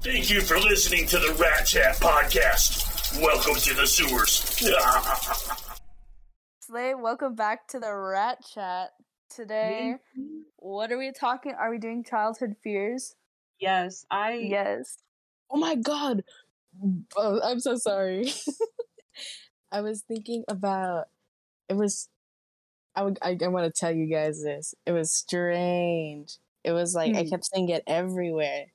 Thank you for listening to the Rat Chat podcast. Welcome to the sewers. Slay, welcome back to the Rat Chat. Today, what are we talking? Are we doing childhood fears? Yes, I. Yes. Oh my god. Oh, I'm so sorry. I was thinking about it was I would I, I want to tell you guys this. It was strange. It was like I Hmm. kept seeing it everywhere.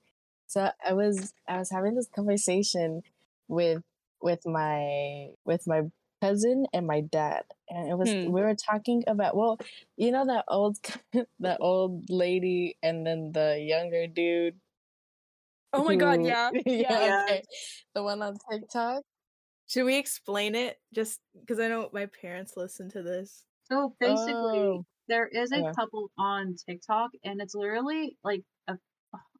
So I was I was having this conversation with with my with my cousin and my dad and it was Hmm. we were talking about well you know that old that old lady and then the younger dude Oh my god, who- yeah. Yeah. okay. the one on TikTok Should we explain it? Just because I know my parents listen to this. So basically, Oh. there is a Okay. couple on TikTok, and it's literally like a,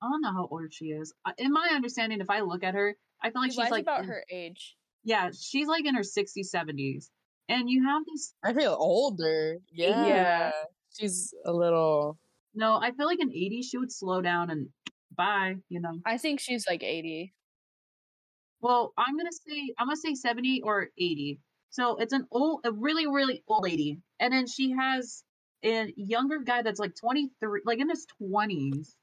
I don't know how old she is. In my understanding, if I look at her, I feel like She she's like about in- her age. Yeah, she's like in her 60s, 70s, and you have these. I feel older. Yeah. Yeah. She's a little. No, I feel like in 80s she would slow down and bye. You know. I think she's like 80. Well, I'm gonna say I'm gonna say 70 or 80. So it's an old, a really, really old lady, and then she has a younger guy that's like 23, like in his 20s.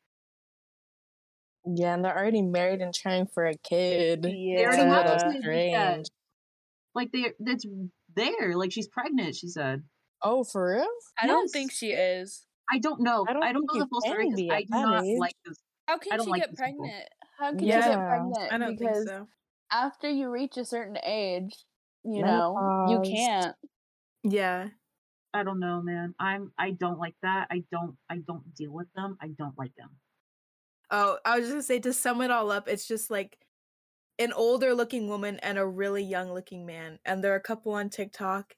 Yeah, and they're already married and trying for a kid. They already have little a yeah. Like they, that's there. Like she's pregnant. She said. Oh, for real? I don't think she is. I don't know. I I don't don't, know the full story because I do not age. like this. How can don't she like get these people. pregnant? How can you get pregnant? I don't because think so. after you reach a certain age, you know, you can't. Yeah. I don't know, man. I'm. I don't like that. I don't. I don't deal with them. I don't like them. Oh, I was just gonna say to sum it all up, it's just like an older looking woman and a really young looking man, and they're a couple on TikTok,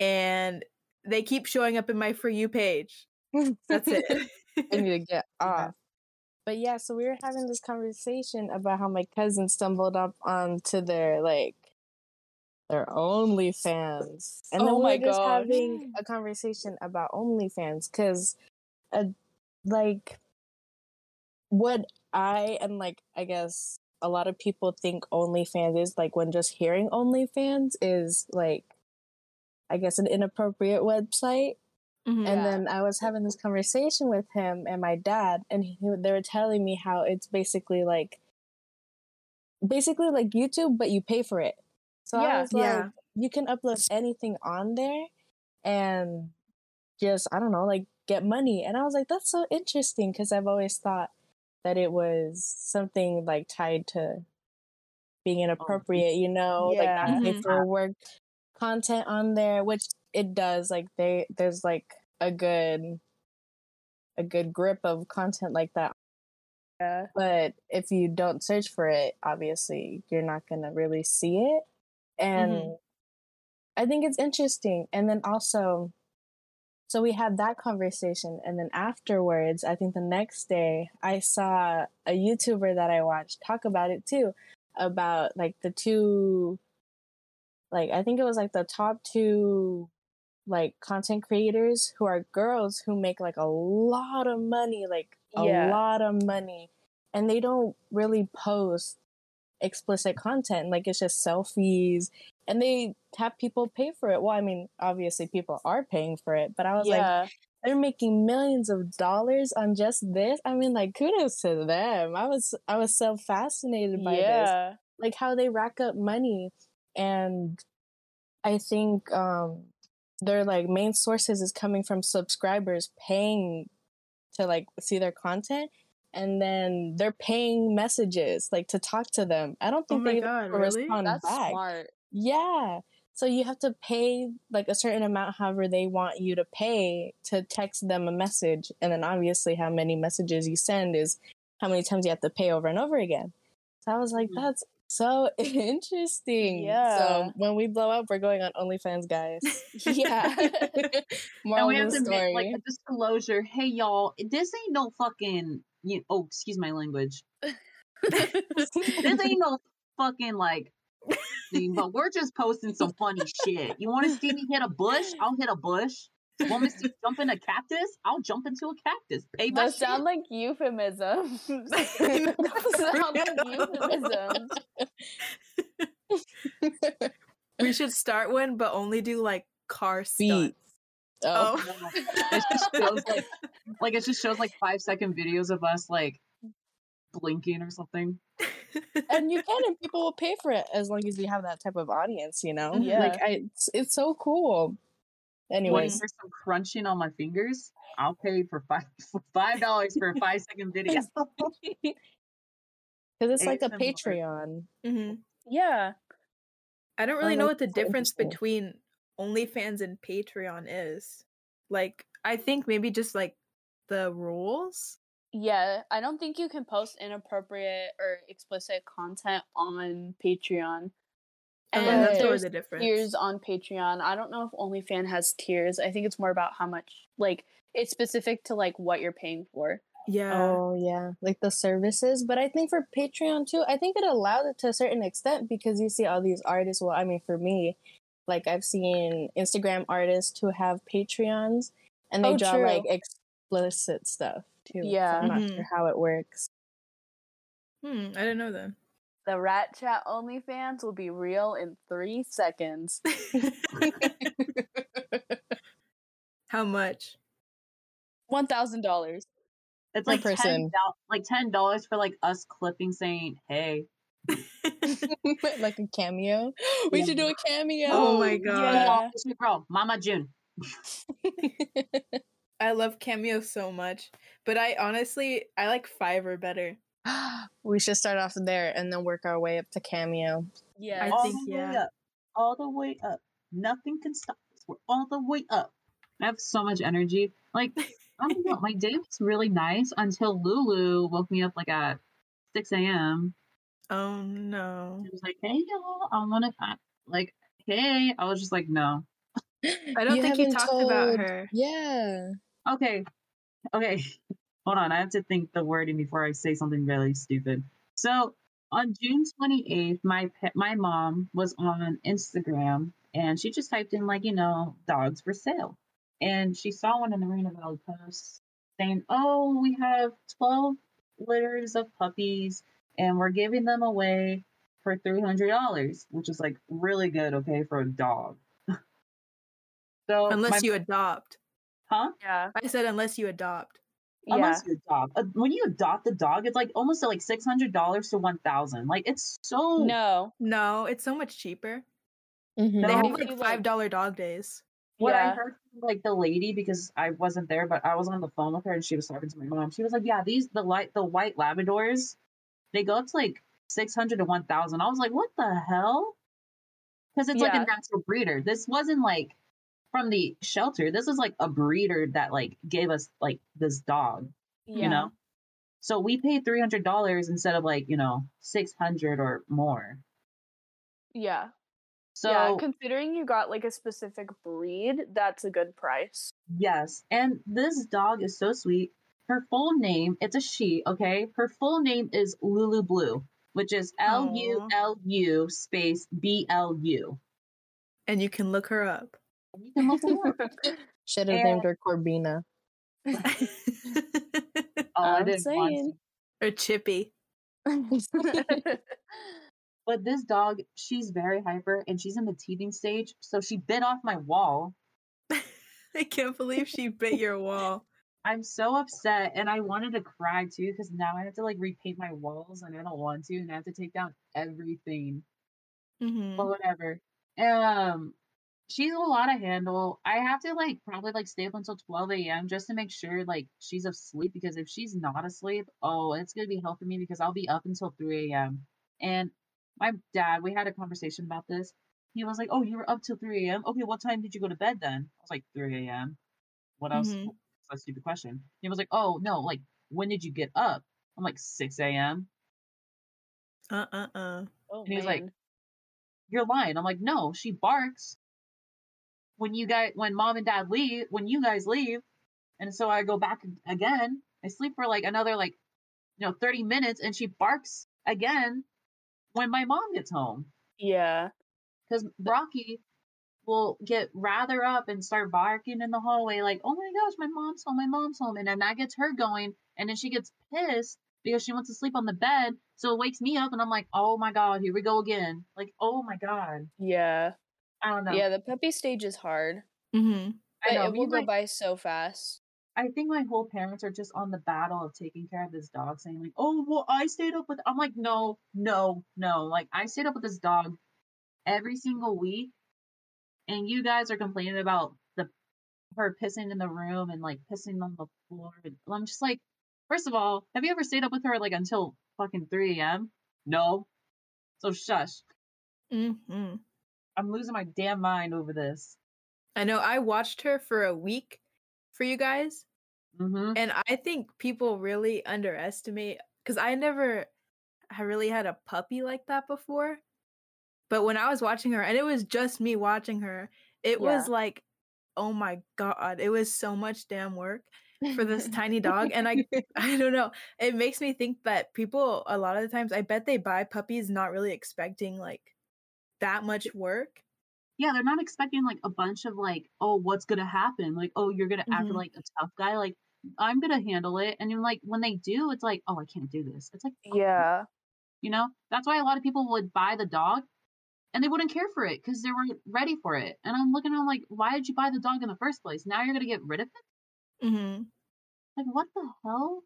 and they keep showing up in my for you page. That's it. I need to get off. But yeah, so we were having this conversation about how my cousin stumbled up onto their like their OnlyFans, and then Oh we my were just God. having a conversation about OnlyFans because, uh, like, what I and like I guess a lot of people think OnlyFans is like when just hearing OnlyFans is like, I guess an inappropriate website. Mhm. And Yeah. then I was having this conversation with him and my dad, and he, they were telling me how it's basically like, basically like YouTube, but you pay for it. So I was like, Yeah. you can upload anything on there, and just I don't know, like get money. And I was like, that's so interesting because I've always thought that it was something like tied to being inappropriate, you know, like Yeah. not safe for work content on there, which it does. Like they there's like a good a good grip of content like that. Yeah. But if you don't search for it, obviously you're not gonna really see it. And Mhm. I think it's interesting. And then also so we had that conversation and then afterwards, I think the next day I saw a YouTuber that I watched talk about it too about like the two like I think it was like the top two like content creators who are girls who make like a lot of money, like a Yeah. lot of money, and they don't really post explicit content. Like it's just selfies, and they have people pay for it. Well, I mean, obviously people are paying for it, but I was like, they're making millions of dollars on just this. I mean, like kudos to them. I was I was so fascinated by this like how they rack up money and i think um their like main sources is coming from subscribers paying to like see their content and then they're paying messages like to talk to them i don't Oh think my they god, really? respond That's back smart. Yeah so you have to pay like a certain amount however they want you to pay to text them a message and then obviously how many messages you send is how many times you have to pay over and over again so i was like Mhm. that's so interesting Yeah. so when we blow up we're going on onlyfans guys Yeah. more and we have to story make like a disclosure. Hey, y'all, this ain't no fucking. You, oh, excuse my language. this ain't no fucking like thing, but we're just posting some funny shit. You want to see me hit a bush? I'll hit a bush. Want me to jump in a cactus? I'll jump into a cactus. Pay my Those shit. sound like euphemisms. Those sound like euphemisms. We should start one, but only do like car Beat. stunts. oh. Oh, It just shows like like it just shows like five second videos of us like blinking or something. And you can and people will pay for it as long as you have that type of audience you know Yeah. like I, it's, it's so cool When anyways there's some crunching on my fingers, I'll pay for five for five dollars for a five second video. because it's like a ASMR. patreon Mhm. Yeah. I don't really know like what the so difference interesting. between OnlyFans and Patreon is. Like, I think maybe just like the rules. Yeah, I don't think you can post inappropriate or explicit content on Patreon. And And then that's there's the difference. tiers on Patreon. I don't know if OnlyFans has tiers. I think it's more about how much, like, it's specific to like what you're paying for. Yeah. oh yeah like the services but i think for patreon too i think it allows it to a certain extent because you see all these artists well i mean for me like i've seen instagram artists who have patreons and they Oh, draw true. like explicit stuff too So Yeah. i'm not Mhm. sure how it works Hmm, I didn't know that. The Rat Chat OnlyFans will be real in three seconds. How much? One thousand dollars. It's Per like ten person. dollars, like ten dollars for like us clipping saying, "Hey." like a cameo we Yeah. should do a cameo Oh my god. Yeah. It's girl, Mama June. I love Cameo so much. But I honestly I like Fiverr better. we should start off there and then work our way up to cameo Yeah. I all think, the way yeah. up, all the way up. Nothing can stop us. We're all the way up. I have so much energy. Like I don't know. My day was really nice until Lulu woke me up like at six a.m. Oh no. She was like, "Hey y'all, I want to like, hey." I was just like, "No." I don't think you haven't talked about her. Yeah. Okay, okay. Hold on. I have to think the wording before I say something really stupid. So on June twenty eighth, my pet, my mom was on Instagram and she just typed in like you know dogs for sale, and she saw one in the Marina Valley Post saying, "Oh, we have twelve litters of puppies." And we're giving them away for three hundred dollars, which is like really good, okay, for a dog. so Unless my- you adopt. Huh? Yeah. I said unless you adopt. Yeah. Unless you adopt. Uh, when you adopt a dog, it's like almost like six hundred dollars to one thousand. Like it's so No. No, it's so much cheaper. Mhm. They No. have like like- five dollar dog days. What I Yeah. heard from like the lady because I wasn't there, but I was on the phone with her and she was talking to my mom. She was like, "Yeah, these the light the white Labradors, they go up to like six hundred to one thousand. I was like, "What the hell?" Because it's like a natural breeder. This wasn't like from the shelter. This is like a breeder that like gave us like this dog. Yeah. You know. So we paid three hundred dollars instead of like you know six hundred or more. Yeah. So yeah. Considering you got like a specific breed, that's a good price. Yes, and this dog is so sweet. Her full name, it's a she, okay? Her full name is Lulu Blue, which is L U L U space B L U. And you can look her up. You can look her up. Should have named her Corbina. Oh, I I'm didn't saying. or Chippy. But this dog, she's very hyper and she's in the teething stage, so she bit off my wall. I can't believe she bit your wall. I'm so upset and I wanted to cry too because now I have to like repaint my walls and I don't want to and I have to take down everything. hmm but whatever. Um, she's a lot to handle. I have to like probably like stay up until twelve a.m. just to make sure like she's asleep because if she's not asleep, oh, it's gonna be hell for me because I'll be up until three a.m. And my dad, we had a conversation about this. He was like, "Oh, you were up till three a.m. Okay, what time did you go to bed then?" I was like, "3 a.m." What else? Mhm. That's a stupid question. He was like, "Oh no, like when did you get up?" I'm like, "6 a.m." Uh uh uh. oh, And he's like, you're lying. I'm like, no, she barks when you guys, when mom and dad leave, when you guys leave. And so I go back again. I sleep for like another like, you know, 30 minutes and she barks again when my mom gets home. yeah. Because Rocky, will get rather up and start barking in the hallway like, "Oh my gosh, my mom's home, my mom's home," and then that gets her going, and then she gets pissed because she wants to sleep on the bed, so it wakes me up, and I'm like, "Oh my god, here we go again!" Like, "Oh my god." Yeah. I don't know. Yeah, the puppy stage is hard. Mm-hmm. I know. it will go my- by so fast. I think my whole parents are just on the battle of taking care of this dog, saying like, "Oh, well, I stayed up with." I'm like, no, no, no. Like, I stayed up with this dog every single week, and you guys are complaining about the her pissing in the room and like pissing on the floor. And I'm just like, first of all, have you ever stayed up with her like until fucking 3 a.m.? No. So shush. Mm-hmm. I'm losing my damn mind over this. I know. I watched her for a week for you guys, Mm-hmm. and I think people really underestimate because I never I really had a puppy like that before. But when I was watching her, and it was just me watching her, it was like, oh my god, it was so much damn work for this tiny dog. And I I don't know. It makes me think that people a lot of the times I bet they buy puppies not really expecting like that much work. yeah, they're not expecting like a bunch of like, oh, what's gonna happen? Like, oh, you're gonna act Mhm. like a tough guy. Like, I'm gonna handle it. And then like when they do, it's like, oh, I can't do this. It's like, you. yeah. you know, that's why a lot of people would buy the dog, and they wouldn't care for it because they weren't ready for it. And I'm looking at them like, why did you buy the dog in the first place? Now you're gonna get rid of it? Mm-hmm. Like, what the hell?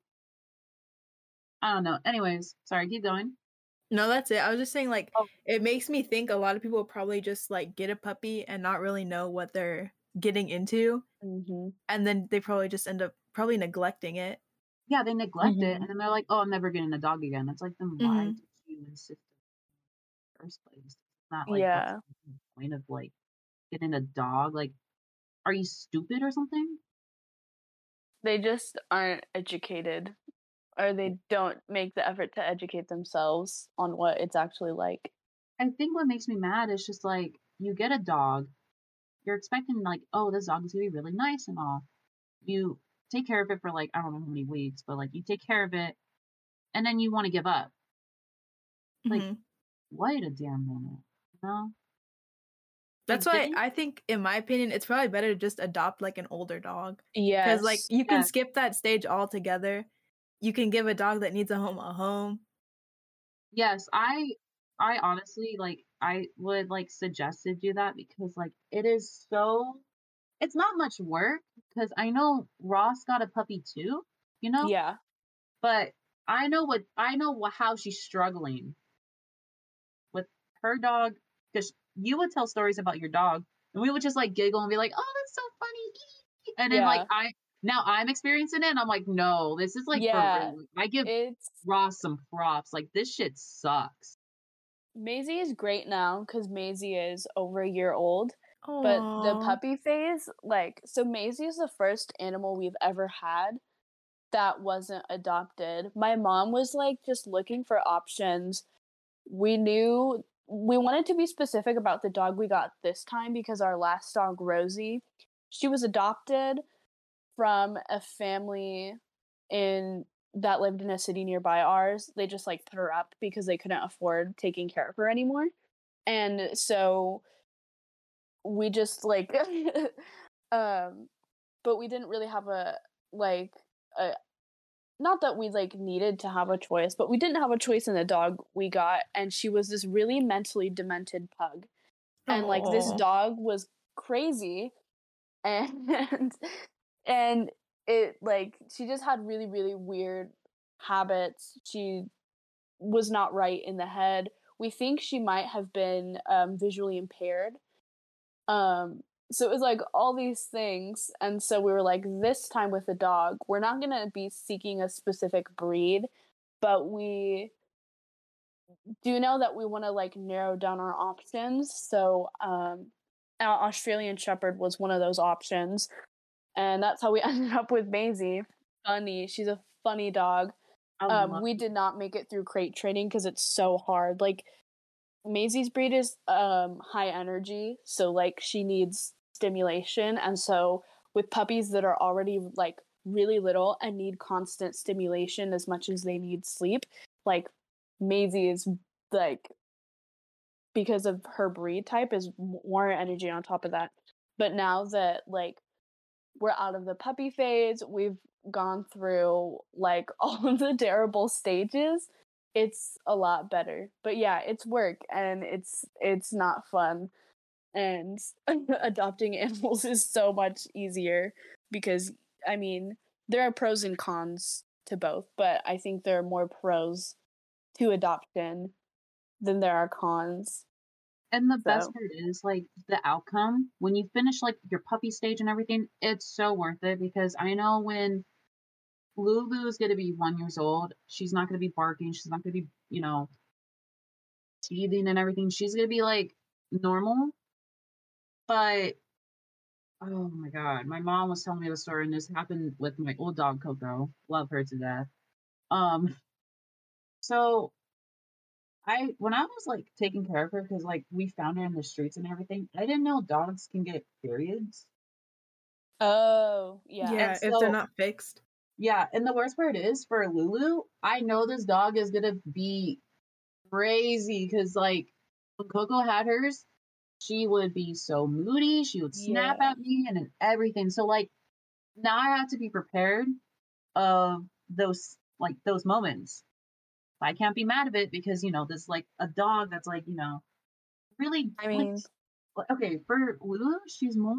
I don't know. Anyways, sorry, keep going. No, that's it. I was just saying, like, Oh. it makes me think a lot of people probably just like get a puppy and not really know what they're getting into, hmm and then they probably just end up probably neglecting it. Yeah, they neglect it, Mhm. and then they're like, oh, I'm never getting a dog again. It's like, then why Mhm. did you insist in the first place? It's not like Yeah. the point of like getting a dog. Like, are you stupid or something? They just aren't educated, or they don't make the effort to educate themselves on what it's actually like. I think what makes me mad is just like you get a dog, you're expecting like, oh, this dog is gonna be really nice and all. You take care of it for like I don't know how many weeks, but like you take care of it, and then you want to give up. Like, Mhm. Wait a damn minute, you know? That's like, why I think, in my opinion, it's probably better to just adopt like an older dog Yeah, because, like, you can Yeah. skip that stage altogether. You can give a dog that needs a home a home. Yes, I I honestly like I would like suggest to do that because like it is so it's not much work because I know Ross got a puppy too, you know? yeah. But I know what I know how she's struggling with her dog because you would tell stories about your dog and we would just like giggle and be like, "Oh, that's so funny." And then like I now I'm experiencing it and I'm like, "No, this is like Yeah, for real." I give It's Ross some props. Like this shit sucks. Maisie is great now because Maisie is over a year old. But the puppy phase, like, so Maisie is the first animal we've ever had that wasn't adopted. My mom was like just looking for options. We knew we wanted to be specific about the dog we got this time because our last dog, Rosie, she was adopted from a family in that lived in a city nearby ours. They just like put her up because they couldn't afford taking care of her anymore. And so we just like um but we didn't really have a like a not that we like needed to have a choice but we didn't have a choice in the dog we got and she was this really mentally demented pug and like this dog was crazy and and it like she just had really really weird habits. She was not right in the head. We think she might have been um, visually impaired. Um so it was like all these things and so we were like this time with the dog we're not going to be seeking a specific breed but we do know that we want to like narrow down our options. So um our australian shepherd was one of those options and that's how we ended up with Maisie. Funny, she's a funny dog. Um, we did not make it through crate training because it's so hard. Like Maisie's breed is um high energy, so like she needs stimulation, and so with puppies that are already like really little and need constant stimulation as much as they need sleep, like Maisie is like because of her breed type is more energy on top of that. But now that like we're out of the puppy phase, we've gone through like all of the terrible stages, it's a lot better. But yeah, it's work and it's it's not fun. And adopting animals is so much easier because I mean, there are pros and cons to both, but I think there are more pros to adoption than there are cons. And the best part is like the outcome when you finish like your puppy stage and everything, it's so worth it because I know when Lulu is gonna be one years old, she's not gonna be barking, she's not gonna be, you know, teething and everything. She's gonna be like normal. But oh my god, my mom was telling me the story and this happened with my old dog Coco. Love her to death. Um so I when I was like taking care of her because like we found her in the streets and everything, I didn't know dogs can get periods. Oh, yeah. Yeah, And if so- they're not fixed. Yeah, and the worst part is for Lulu, I know this dog is gonna be crazy because like when Coco had hers, she would be so moody, she would snap Yeah. at me and then everything. So like now I have to be prepared of those like those moments. I can't be mad of it because you know this like a dog that's like you know really I mean, Well, okay, for Lulu, she's more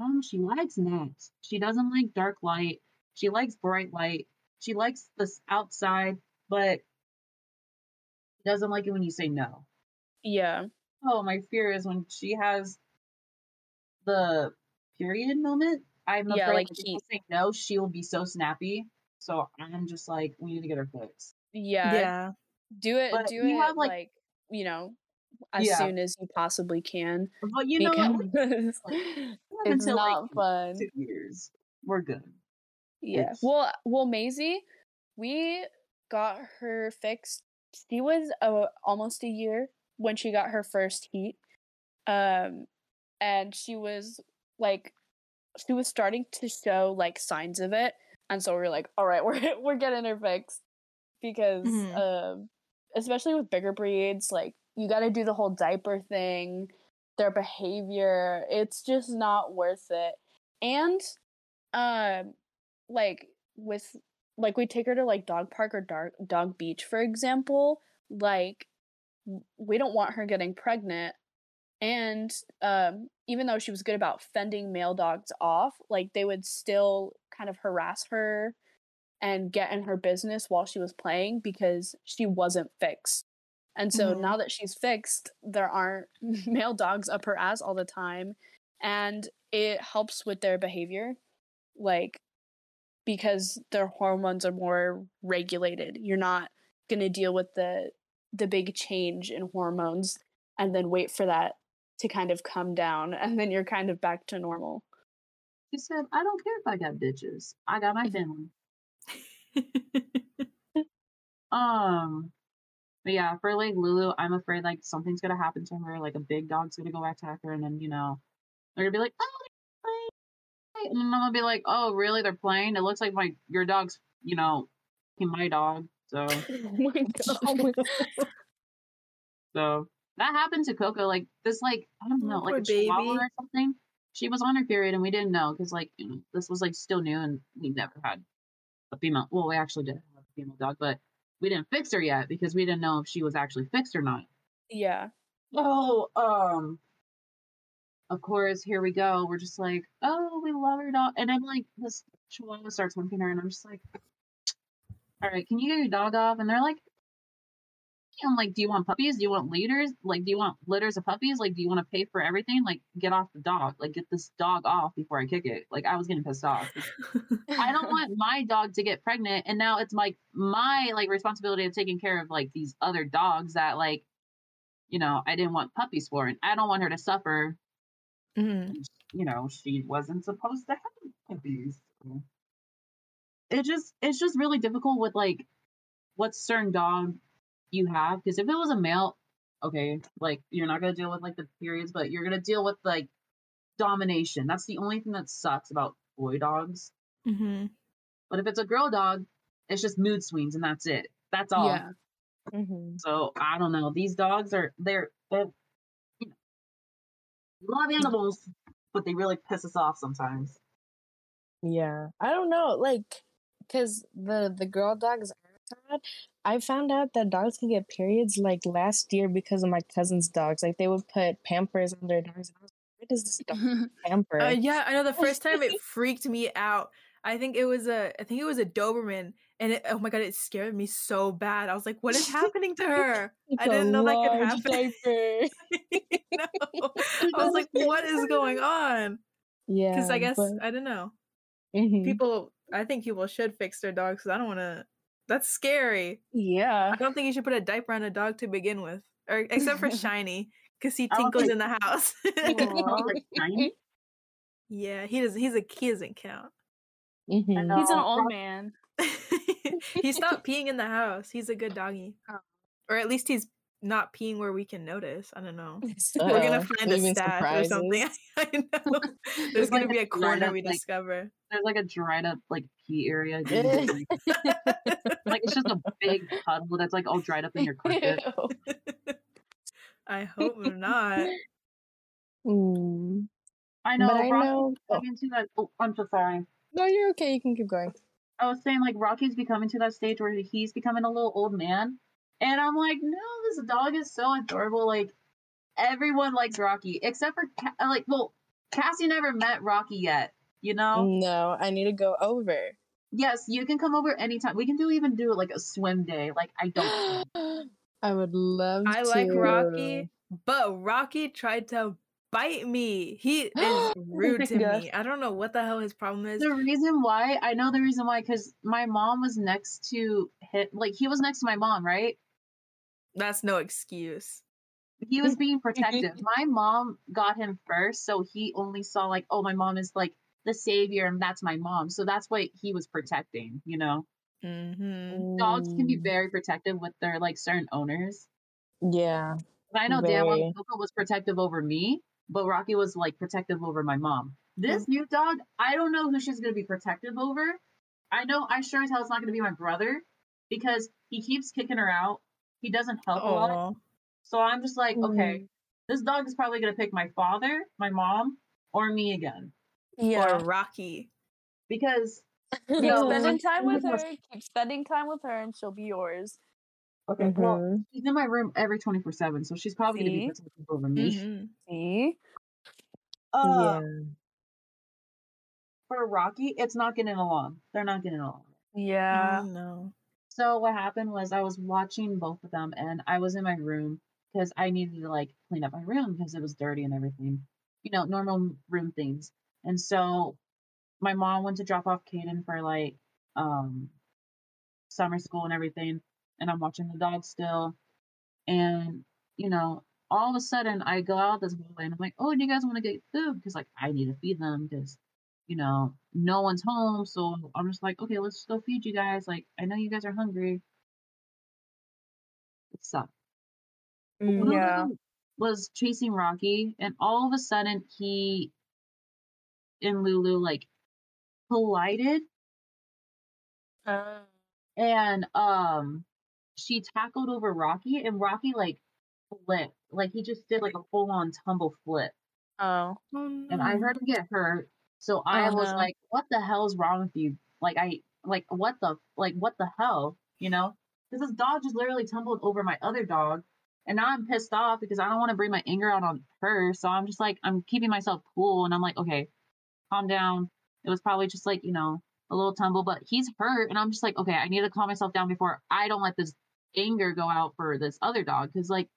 um, she likes naps. She doesn't like dark light. She likes bright light. She likes the outside, but doesn't like it when you say no. yeah. Oh, my fear is when she has the period moment. I'm Yeah, afraid like if heat. say no, she will be so snappy. So I'm just like, we need to get her fixed. Yeah. Yeah. Do it But do it have, like- like, you know, as Yeah. soon as you possibly can. But you know it's until, not like, fun. Two years. We're good. Yeah. It's- Well, well, Maisie, we got her fixed. She was uh, almost a year when she got her first heat, um, and she was like, she was starting to show like signs of it, and so we are like, all right, we're we're getting her fixed because, Mhm. um, especially with bigger breeds, like you got to do the whole diaper thing, their behavior. It's just not worth it, and um like with like we take her to like dog park or dog dog beach for example like we don't want her getting pregnant and um even though she was good about fending male dogs off like they would still kind of harass her and get in her business while she was playing because she wasn't fixed and so Mhm. now that she's fixed there aren't male dogs up her ass all the time and it helps with their behavior like because their hormones are more regulated you're not going to deal with the the big change in hormones and then wait for that to kind of come down and then you're kind of back to normal She said, I don't care if I got bitches. I got my family. Um, but yeah, for like Lulu, I'm afraid like something's gonna happen to her, like a big dog's gonna go attack her, and then you know they're gonna be like, oh, and then I'm gonna be like, oh, really? They're playing? It looks like my your dog's, you know, my dog. So, oh my god so that happened to Coco. Like this, like I don't know, Oh, like a chihuahua baby. or something. She was on her period, and we didn't know because like you know this was like still new, and we never had a female. Well, we actually did have a female dog, but we didn't fix her yet because we didn't know if she was actually fixed or not. yeah Oh, um, of course, here we go. We're just like, oh, we love her dog, and I'm like, this chihuahua starts humping her, and I'm just like, all right, can you get your dog off? And they're like, I'm like, do you want puppies? Do you want litters? Like, do you want litters of puppies? Like, do you want to pay for everything? Like, get off the dog. Like, get this dog off before I kick it. Like, I was getting pissed off. I don't want my dog to get pregnant, and now it's like my like responsibility of taking care of like these other dogs that like, you know, I didn't want puppies for, and I don't want her to suffer. Mhm. You know, she wasn't supposed to have puppies. It just it's just really difficult with like what certain dog you have because if it was a male, okay, like you're not gonna deal with like the periods, but you're gonna deal with like domination. That's the only thing that sucks about boy dogs. Mhm. But if it's a girl dog, it's just mood swings and that's it. That's all. yeah Mhm. So I don't know. These dogs are they're they're you know, love animals, but they really piss us off sometimes. Yeah, I don't know, like, cause the the girl dogs I I found out that dogs can get periods like last year because of my cousin's dogs. Like they would put Pampers on their dogs. And I was like, where does this dog pamper? Uh, yeah, I know. The first time it freaked me out. I think it was a, I think it was a Doberman, and it, oh my god, it scared me so bad. I was like, "What is happening to her?" I didn't know that could happen. no, I was like, "What is going on?" yeah, Because I guess but- I don't know. Mhm. People, I think people should fix their dogs. Because I don't want to. That's scary. yeah. I don't think you should put a diaper on a dog to begin with, or except for Shiny, because he tinkles like- in the house. Aw. Like, tiny. yeah, he does. He's a he doesn't count. Mhm. He's an old man. he stopped peeing in the house. He's a good doggy. Oh. Or at least he's not peeing where we can notice. I don't know. We're gonna find a leaving stash or something. I know. There's like gonna be a a corner dried-up, we like- discover. There's like a dried up like pee area. like, like it's just a big puddle that's like all dried up in your carpet. Ew. I hope not. Mm. I know. But I Rocky's know- oh. becoming to that. Oh, I'm so sorry. No, you're okay. You can keep going. I was saying like Rocky's becoming to that stage where he's becoming a little old man, and I'm like, no, this dog is so adorable. Like everyone likes Rocky except for Ca- like, well, Cassie never met Rocky yet. You know? No, I need to go over. Yes, you can come over anytime. We can do even do like a swim day. Like I don't. I would love I to. like Rocky, but Rocky tried to bite me. He is oh rude to Gosh. me. I don't know what the hell his problem is. The reason why I know the reason why because my mom was next to him. like he was next to my mom, right? That's no excuse. He was being protective. my mom got him first, so he only saw like, oh, my mom is like the savior, and that's my mom. So that's what he was protecting. You know, hmm dogs can be Mm, very protective with their like certain owners. Yeah. And I know damn well Very. Coco was protective over me, but Rocky was like protective over my mom. This new dog, I don't know who she's gonna be protective over. I know I sure as hell it's not gonna be my brother because he keeps kicking her out. He doesn't help a lot. So I'm just like, okay, Mm. this dog is probably gonna pick my father, my mom, or me again. Yeah. Or Rocky. Because Keep No, spending time with her. Keep spending time with her, and she'll be yours. okay, well, Mhm. she's in my room every 24 seven, so she's probably gonna be See? protective over me. Mhm. See? Uh, yeah. for Rocky, it's not getting along. They're not getting along. Yeah. Oh, no. So what happened was I was watching both of them and I was in my room because I needed to like clean up my room because it was dirty and everything. You know, normal room things. And so my mom went to drop off Caden for like um summer school and everything. And I'm watching the dog still. And, you know, all of a sudden I go out this hallway and I'm like, oh, do you guys want to get food? Because like I need to feed them because you know, no one's home. So I'm just like, okay, let's just go feed you guys. Like, I know you guys are hungry. It sucked. Mm. One of Yeah. Was chasing Rocky, and all of a sudden he and Lulu like collided, Uh, and um, she tackled over Rocky, and Rocky like flipped, like he just did like a full on tumble flip, oh. Oh, and I heard him get hurt. So I Oh, was no. like, "What the hell's wrong with you? Like I like what the like what the hell? You know? Because this dog just literally tumbled over my other dog, and now I'm pissed off because I don't want to bring my anger out on her. So I'm just like I'm keeping myself cool, and I'm like, okay, calm down. It was probably just like you know a little tumble, but he's hurt, and I'm just like, okay, I need to calm myself down before I don't let this anger go out for this other dog because like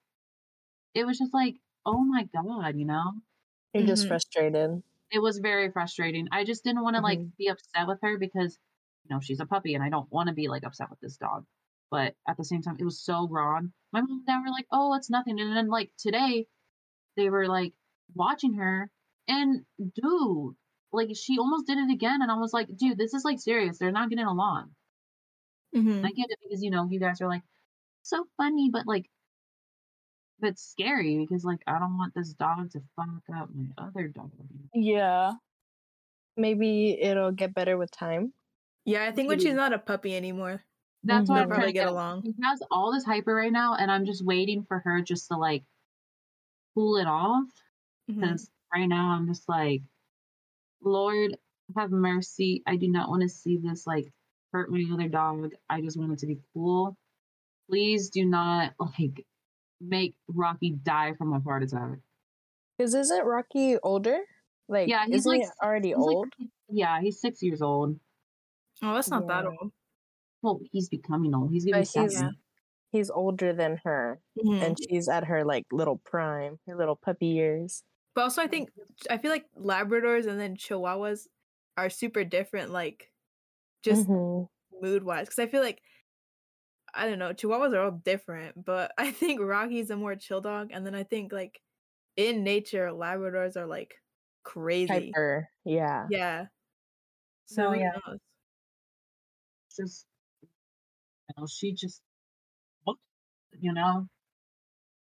it was just like, oh my god, you know You're just Mhm. frustrated. It was very frustrating. I just didn't want to like Mhm. be upset with her because you know she's a puppy and I don't want to be like upset with this dog. But at the same time, it was so wrong. My mom and dad were like, "Oh, it's nothing," and then like today, they were like watching her and dude, like she almost did it again, and I was like, "Dude, this is like serious. They're not getting along." Mhm. I get it because you know you guys are like so funny, but like. It's scary because like I don't want this dog to fuck up my other dog. Yeah. Maybe it'll get better with time. Yeah, I think when she's not a puppy anymore, That's why. I'm They'll probably to get get along. He has all this hyper right now, and I'm just waiting for her just to like cool it off. Mhm. Because right now I'm just like, Lord, have mercy. I do not want to see this like hurt my other dog. I just want it to be cool. Please do not like make Rocky die from a heart attack. Because isn't Rocky older? Like, Yeah, he's isn't like he already He's, like, old? yeah, he's six years old. Oh, that's not that old. Well, he's becoming old. He's gonna be But he's seven. he's older than her, Mhm. and she's at her like little prime, her little puppy years. But also, I think I feel like Labradors and then Chihuahuas are super different, like just Mhm. mood wise. Because I feel like I don't know, Chihuahuas are all different, but I think Rocky's a more chill dog, and then I think like in nature, Labradors are like crazy. hyper. Yeah. Yeah. So No, yeah. knows? Just you know, she just looked, you know,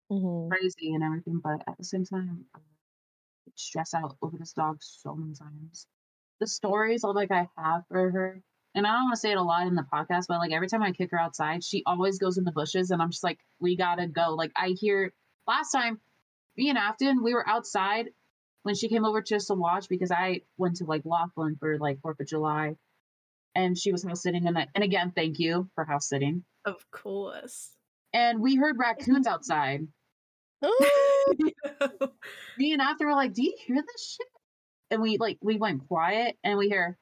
hmm crazy and everything, but at the same time, I stress out over this dog so many times. The stories all like I have for her, and I don't want to say it a lot in the podcast, but like every time I kick her outside, she always goes in the bushes, and I'm just like, we gotta go. Like I hear last time, me and Afton, we were outside when she came over just to watch because I went to like Laughlin for like Fourth of July, and she was house sitting, and I, and again, thank you for house sitting. Of course. And we heard raccoons outside. Oh! me and Afton were like, "Do you hear this shit?" And we like we went quiet and we hear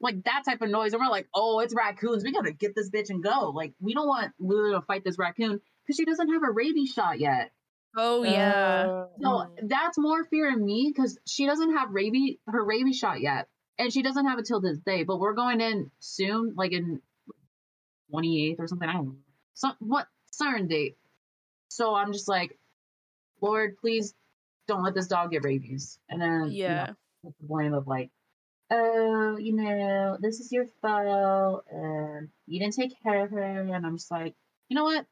like that type of noise, and we're like, "Oh, it's raccoons. We gotta get this bitch and go." Like we don't want Lulu to fight this raccoon because she doesn't have a rabies shot yet. Oh yeah. Uh, So mhm. that's more fear in me because she doesn't have rabies her rabies shot yet, and she doesn't have it till this day. But we're going in soon, like in twenty eighth or something. I don't know. Some what certain date. So I'm just like, Lord, please don't let this dog get rabies. And then you know, Yeah. with the blame of like, oh, you know, this is your fault, and you didn't take care of her. And I'm just like, you know what?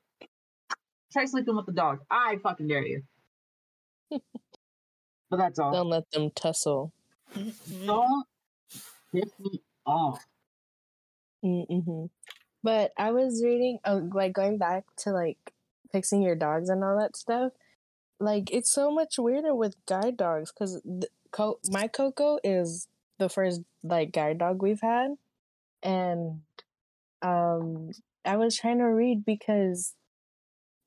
Try sleeping with the dog. I fucking dare you. but that's all. Don't let them tussle. Mhm. Don't piss me off. Mm-hmm. But I was reading, oh, like going back to like fixing your dogs and all that stuff. Like it's so much weirder with guide dogs because Co- my Coco is the first like guide dog we've had, and um, I was trying to read because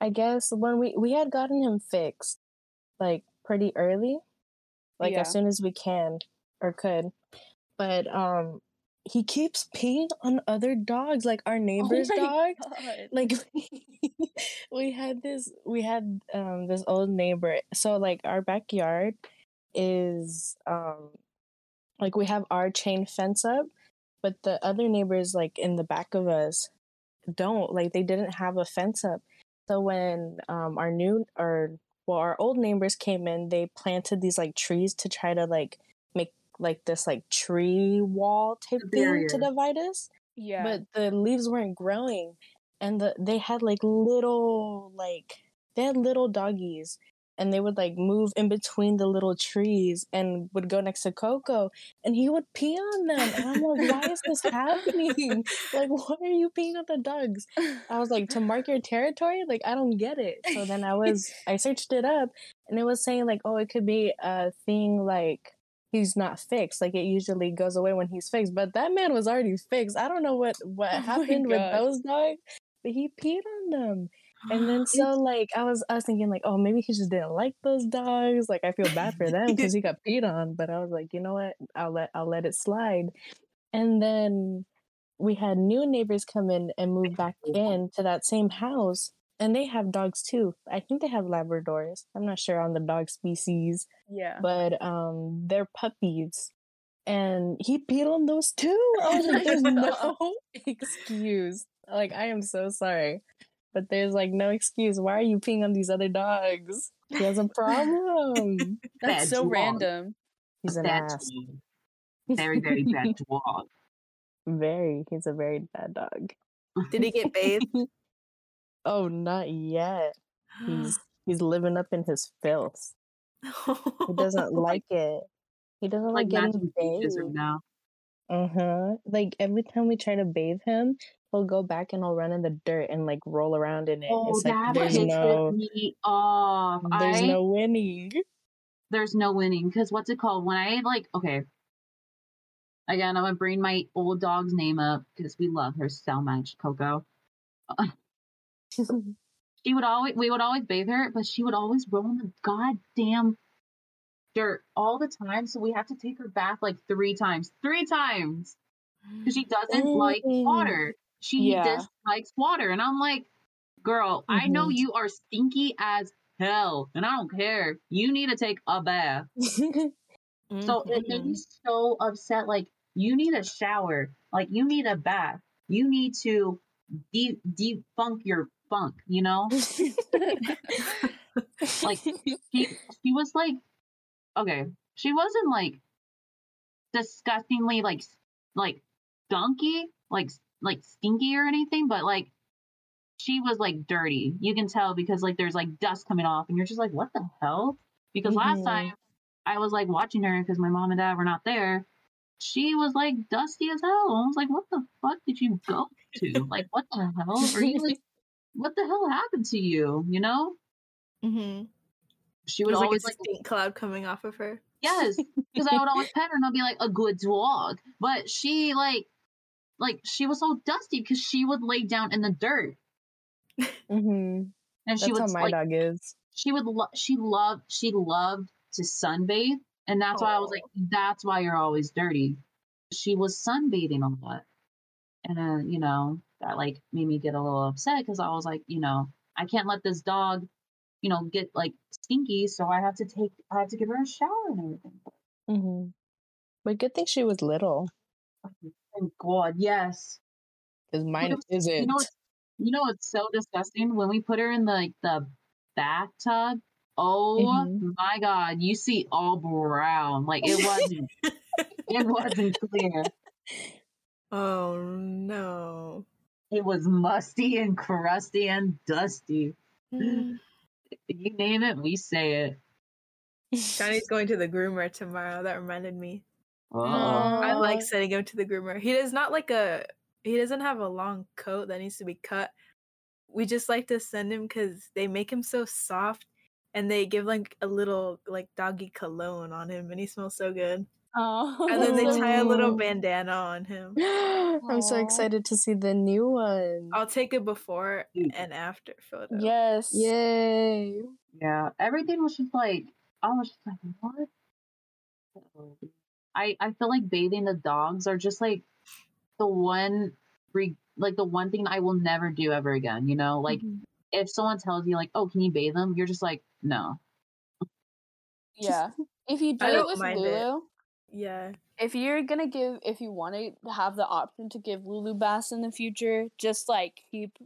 I guess when we we had gotten him fixed like pretty early, like Yeah. as soon as we can or could, but um he keeps peeing on other dogs, like our neighbor's oh my dogs. God. Like we had this, we had um this old neighbor. So like our backyard is um like we have our chain fence up, but the other neighbors like in the back of us don't like they didn't have a fence up. So when um our new or well our old neighbors came in, they planted these like trees to try to like make like this like tree wall type thing to divide us yeah. but the leaves weren't growing and the they had like little like they had little doggies and they would like move in between the little trees and would go next to Coco and he would pee on them and I'm like why is this happening? Like why are you peeing on the dogs? I was like to mark your territory? Like I don't get it. So then I was I searched it up and it was saying like oh it could be a thing like he's not fixed. Like it usually goes away when he's fixed but that man was already fixed. I don't know what what Oh happened with those dogs but he peed on them and then so like i was i was thinking like oh maybe he just didn't like those dogs like i feel bad for them because he got peed on but i was like you know what? I'll let i'll let it slide. And then we had new neighbors come in and move back in to that same house and they have dogs too. I think they have labradors. I'm not sure on the dog species yeah. but um they're puppies and he peed on those too? I was Oh like there's no. Excuse. Like i am so sorry but there's like no excuse why are you peeing on these other dogs he has a problem That's Bad so dog. random. he's an Bad ass dog. Very, very bad dog. very he's a very bad dog Did he get bathed? oh not yet he's he's living up in his filth he doesn't like it he doesn't like like getting matching beaches right bathed now. Uh huh. Like every time we try to bathe him, he'll go back and he'll run in the dirt and like roll around in it. Oh, it's like that there's pisses no me off. there's I, no winning. there's no winning because what's it called? When I like, okay, again, I'm gonna bring my old dog's name up because we love her so much, Coco. She would always, we would always bathe her, but she would always roll in the goddamn dirt all the time. So we have to take her bath like three times, three times because she doesn't like Mm. water. She Yeah. dislikes water, and I'm like, girl, I know Mhm. you are stinky as hell, and I don't care. You need to take a bath. So it made me so upset. Like, you need a shower. Like, you need a bath. You need to de- defunk your funk, you know? Like, She, she was like, okay, she wasn't like disgustingly like, like skunky, like, like stinky or anything, but like, she was like dirty. You can tell because like there's like dust coming off, and you're just like, what the hell? Because last Mhm. time I was like watching her because my mom and dad were not there. She was like dusty as hell. I was like, what the fuck did you go to? like, what the hell? Are you like, what the hell happened to you? You know? Mm-hmm. She It would was like a always like, stink cloud coming off of her. yes, because I would always pet her and I'd be like, a good dog. But she like, like she was so dusty because she would lay down in the dirt hmm and That's she would how my like, dog is. she would lo- she loved she loved to sunbathe and that's why i was like that's why you're always dirty she was sunbathing a lot and uh, you know that like made me get a little upset because i was like you know i can't let this dog you know get like stinky so i have to take i have to give her a shower and everything hmm But good thing she was little, thank god yes because mine know- isn't. you know what's, you know what's so disgusting when we put her in the like the bathtub oh Mhm. my god you see all brown like it wasn't it wasn't clear Oh no. it was musty and crusty and dusty Mm. You name it we say it Johnny's going to the groomer tomorrow. That reminded me. oh I like sending him to the groomer. He does not like a. He doesn't have a long coat that needs to be cut. We just like to send him because they make him so soft, and they give like a little like doggy cologne on him, and he smells so good. Oh, And then they tie a little bandana on him. I'm so excited to see the new one. I'll take a before and after photo. Yes. Yay! yeah everything was just like i was just like what i i feel like bathing the dogs are just like the one re- like the one thing i will never do ever again you know like Mhm. if someone tells you like oh can you bathe them you're just like no Yeah. If you do it with mind it. Lulu, yeah. if you're gonna give, if you want to have the option to give Lulu baths in the future, just like keep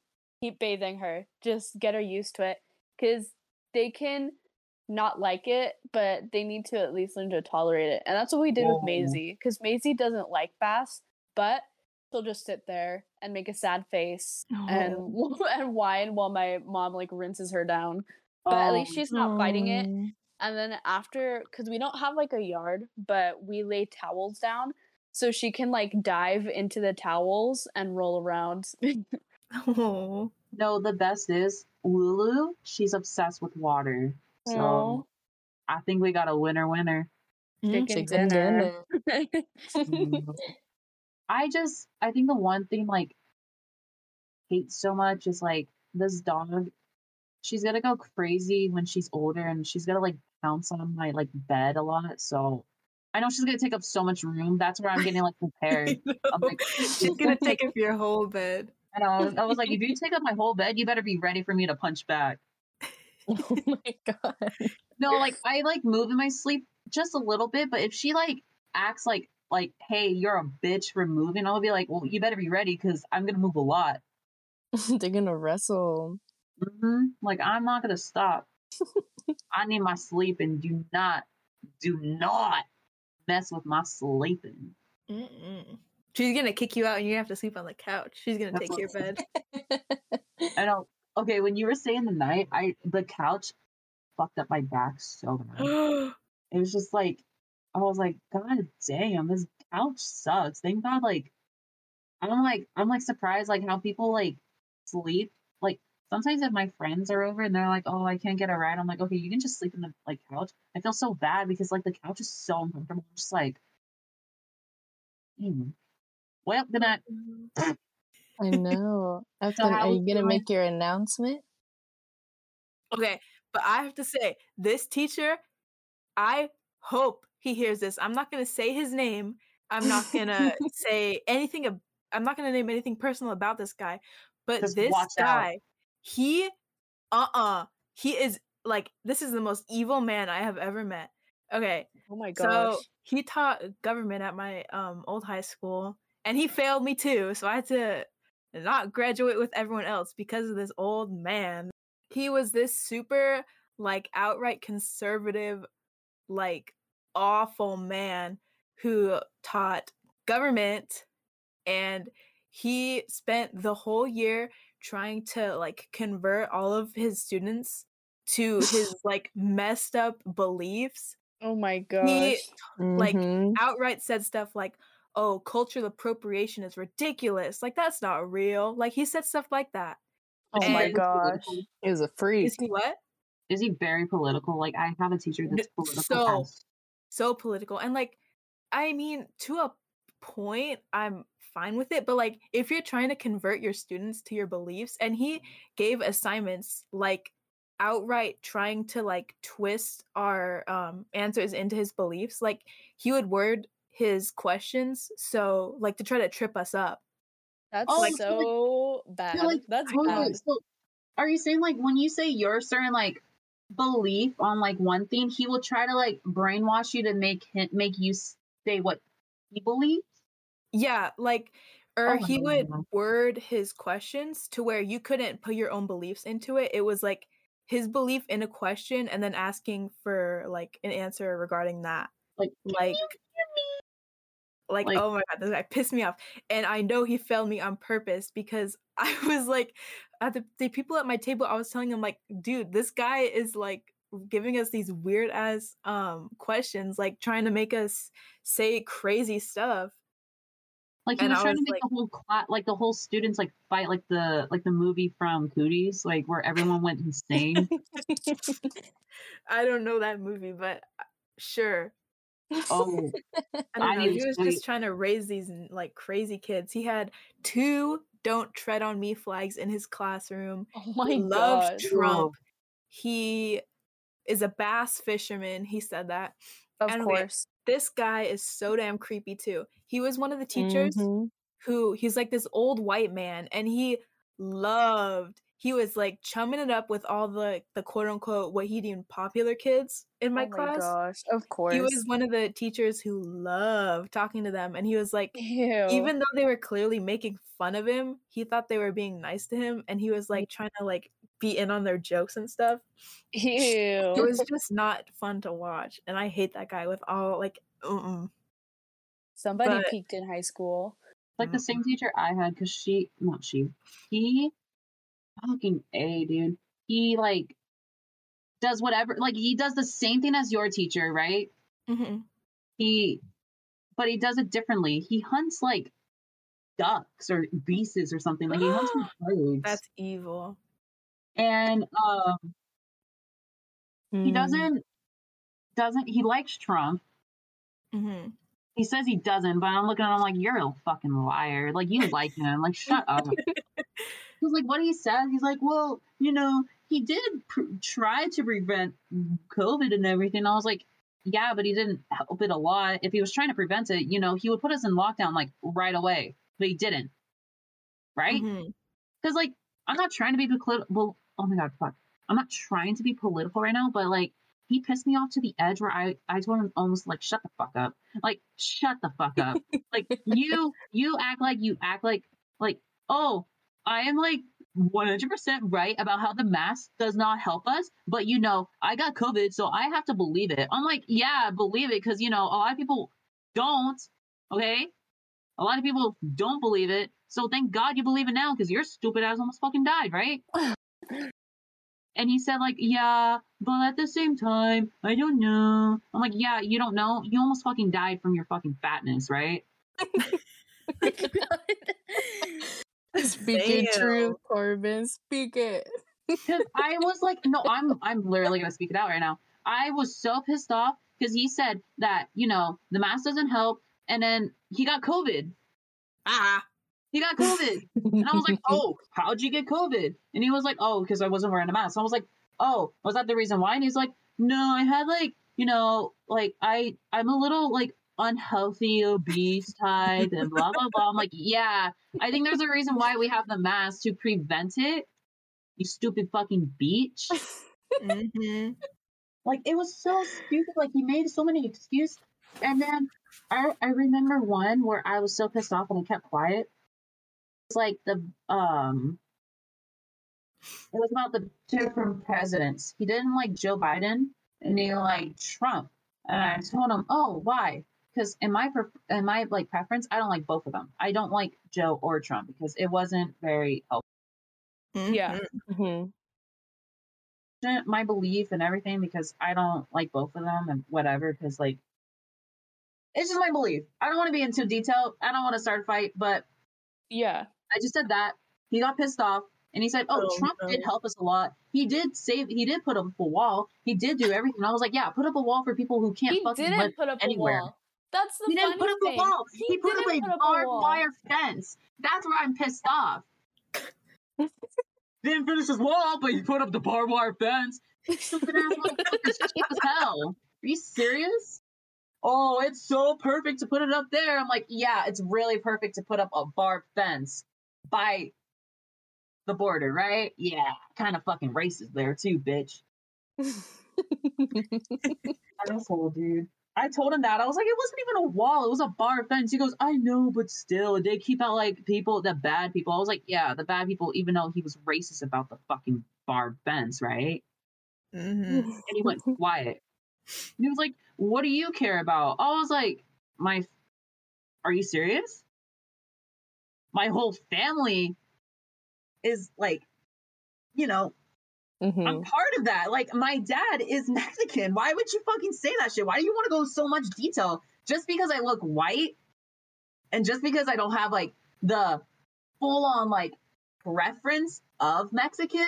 keep bathing her. Just get her used to it, because they can not like it, but they need to at least learn to tolerate it. And that's what we did with Oh. Maisie, because Maisie doesn't like baths, but she'll just sit there and make a sad face and and whine while my mom like rinses her down. But at least Um, she's not fighting it. Aw. And then after, because we don't have like a yard, but we lay towels down so she can like dive into the towels and roll around. Oh. no the best is lulu she's obsessed with water so Aw. i think we got a winner winner Chicken Chicken dinner. Mm. I just I think the one thing like hate so much is like this dog. She's gonna go crazy when she's older, and she's gonna like bounce on my like bed a lot. So I know she's gonna take up so much room. That's where I'm getting like prepared. I'm like, She's gonna take up your whole bed. and I was, I was like, if you take up my whole bed, you better be ready for me to punch back. oh my god! No, like I like move in my sleep just a little bit, but if she like acts like like, hey, you're a bitch for moving, I'll be like, well, you better be ready because I'm gonna move a lot. They're gonna wrestle. Hmm Like I'm not gonna stop. I need my sleep, and do not, do not mess with my sleeping. Mm-mm. She's gonna kick you out, and you have to sleep on the couch. She's gonna That's take your bed. I don't. Okay, when you were staying the night, I the couch fucked up my back so bad. It was just like I was like, God damn, this couch sucks. Thank God, like, I'm like, I'm like surprised, like how people like sleep. Like sometimes if my friends are over and they're like, oh, I can't get a ride, I'm like, okay, you can just sleep in the like couch. I feel so bad because like the couch is so uncomfortable. I'm just like, hmm. well, good night. I know. After, So how are you gonna your- make your announcement? Okay, but I have to say, this teacher, I hope he hears this. I'm not gonna say his name. I'm not gonna say anything. Ab- I'm not gonna name anything personal about this guy. But Just this guy, out. He, uh, uh he is like this is the most evil man I have ever met. Okay, Oh my god. so he taught government at my um old high school, and he failed me too. So I had to not graduate with everyone else because of this old man. He was this super like outright conservative, like awful man who taught government, and he spent the whole year trying to like convert all of his students to his like messed up beliefs oh my gosh. he Like, Mhm. outright said stuff like, "Oh, cultural appropriation is ridiculous. Like that's not real." Like he said stuff like that. oh Is he my very gosh. He was a freak. Is he what? Is he very political? Like I have a teacher that's political. so- as- So political and like, I mean, to a point, I'm fine with it. But like, if you're trying to convert your students to your beliefs, and he gave assignments like outright trying to like twist our um answers into his beliefs like he would word his questions so like to try to trip us up That's Oh, so, so bad. like, That's Wait, bad. wait, so are you saying like when you say your certain like belief on like one thing, he will try to like brainwash you to make him make you say what he believes? Yeah, like or Oh, he would no. word his questions to where you couldn't put your own beliefs into it. It was like his belief in a question and then asking for like an answer regarding that. Like, Like like, Like- oh my god, this guy pissed me off. And I know he failed me on purpose because I was like at the, the people at my table, I was telling them like, dude, this guy is like giving us these weird ass um questions, like trying to make us say crazy stuff. Like he And was I trying was to make like- the whole class, like the whole students, like fight, like the like the movie from Cooties, like where everyone went insane. I don't know that movie, but uh, sure. oh, I I don't know. need He to was see- just trying to raise these like crazy kids. He had two "Don't Tread on Me" flags in his classroom. Oh my he loved god. Trump. He is a bass fisherman. He said that. Of Anyway, course. This guy is so damn creepy too. He was one of the teachers Mhm. who he's like this old white man and he loved he was like chumming it up with all the the quote unquote what he deemed popular kids in my class. oh class. my gosh. Of course. He was one of the teachers who loved talking to them and he was like Ew. even though they were clearly making fun of him, he thought they were being nice to him and he was like trying to like be in on their jokes and stuff. Ew. It was just not fun to watch and I hate that guy with all like mm Somebody but- peaked in high school. like the same teacher I had because she, not she, he, fucking a dude. He like does whatever, like he does the same thing as your teacher, right? hmm He, but he does it differently. He hunts like ducks or beasts or something. Like he hunts with birds. That's evil. And um, he Mm. doesn't doesn't he likes Trump. hmm He says he doesn't, but I'm looking at him like you're a fucking liar. Like you like him. Like shut up. He's like, what he says. He's like, well, you know, he did pr- try to prevent COVID and everything. I was like, yeah, but he didn't help it a lot. If he was trying to prevent it, you know, he would put us in lockdown like right away, but he didn't. Right? Because like, I'm not trying to be political. Oh my god, fuck. I'm not trying to be political right now, but like, he pissed me off to the edge where I I told him almost like, shut the fuck up. Like, shut the fuck up. like you you act like you act like like oh I am like 100% right about how the mask does not help us, but you know, I got COVID, so I have to believe it. I'm like, yeah, believe it, because you know, a lot of people don't, okay? A lot of people don't believe it, so thank God you believe it now, because your stupid ass almost fucking died, right? And he said like, yeah, but at the same time, I don't know. I'm like, yeah, you don't know. You almost fucking died from your fucking fatness, right? Speak it true, Corbin. Speak it. Because I was like, no, I'm I'm literally gonna speak it out right now. I was so pissed off because he said that you know the mask doesn't help, and then he got COVID. Ah. He got COVID, and I was like, oh, how'd you get COVID? And he was like, oh, because I wasn't wearing a mask. I was like, oh, was that the reason why? And he's like, no, I had like you know like I I'm a little like unhealthy obese type and blah blah blah. I'm like, yeah, I think there's a reason why we have the mask to prevent it. You stupid fucking beach. hmm Like it was so stupid. Like he made so many excuses. And then I I remember one where I was so pissed off and I kept quiet. It's like the um it was about the different presidents. He didn't like Joe Biden and he liked Trump. And I told him, "Oh, why?" Because in my pref- in my like preference, I don't like both of them. I don't like Joe or Trump because it wasn't very helpful. Yeah. Mhm. my belief and everything because I don't like both of them and whatever because like it's just my belief. I don't want to be into detail. I don't want to start a fight, but Yeah. I just said that he got pissed off and he said, "Oh, Oh, Trump no. did help us a lot. He did save. He did put up a wall. He did do everything." I was like, "Yeah, put up a wall for people who can't He fucking didn't live put up anywhere." a wall. That's the thing. He didn't put up thing. a wall. He, He put up a put up a barbed wire fence. That's where I'm pissed off. didn't finish his wall, but he put up the barbed wire fence. Stupid ass motherfucker, cheap as hell. Are you serious? Oh, it's so perfect to put it up there. I'm like, yeah, it's really perfect to put up a barbed fence by the border, right? Yeah, kind of fucking racist there too, bitch. Asshole, dude. I told him that. I was like, it wasn't even a wall. It was a bar fence. He goes, I know, but still, they keep out like people, the bad people. I was like, yeah, the bad people, even though he was racist about the fucking bar fence, right? hmm And he went quiet. He was like, what do you care about? I was like, my, are you serious? My whole family is like, you know, Mhm. I'm part of that. Like my dad is Mexican. Why would you fucking say that shit? Why do you want to go so much detail? Just because I look white and just because I don't have like the full on like preference of Mexican,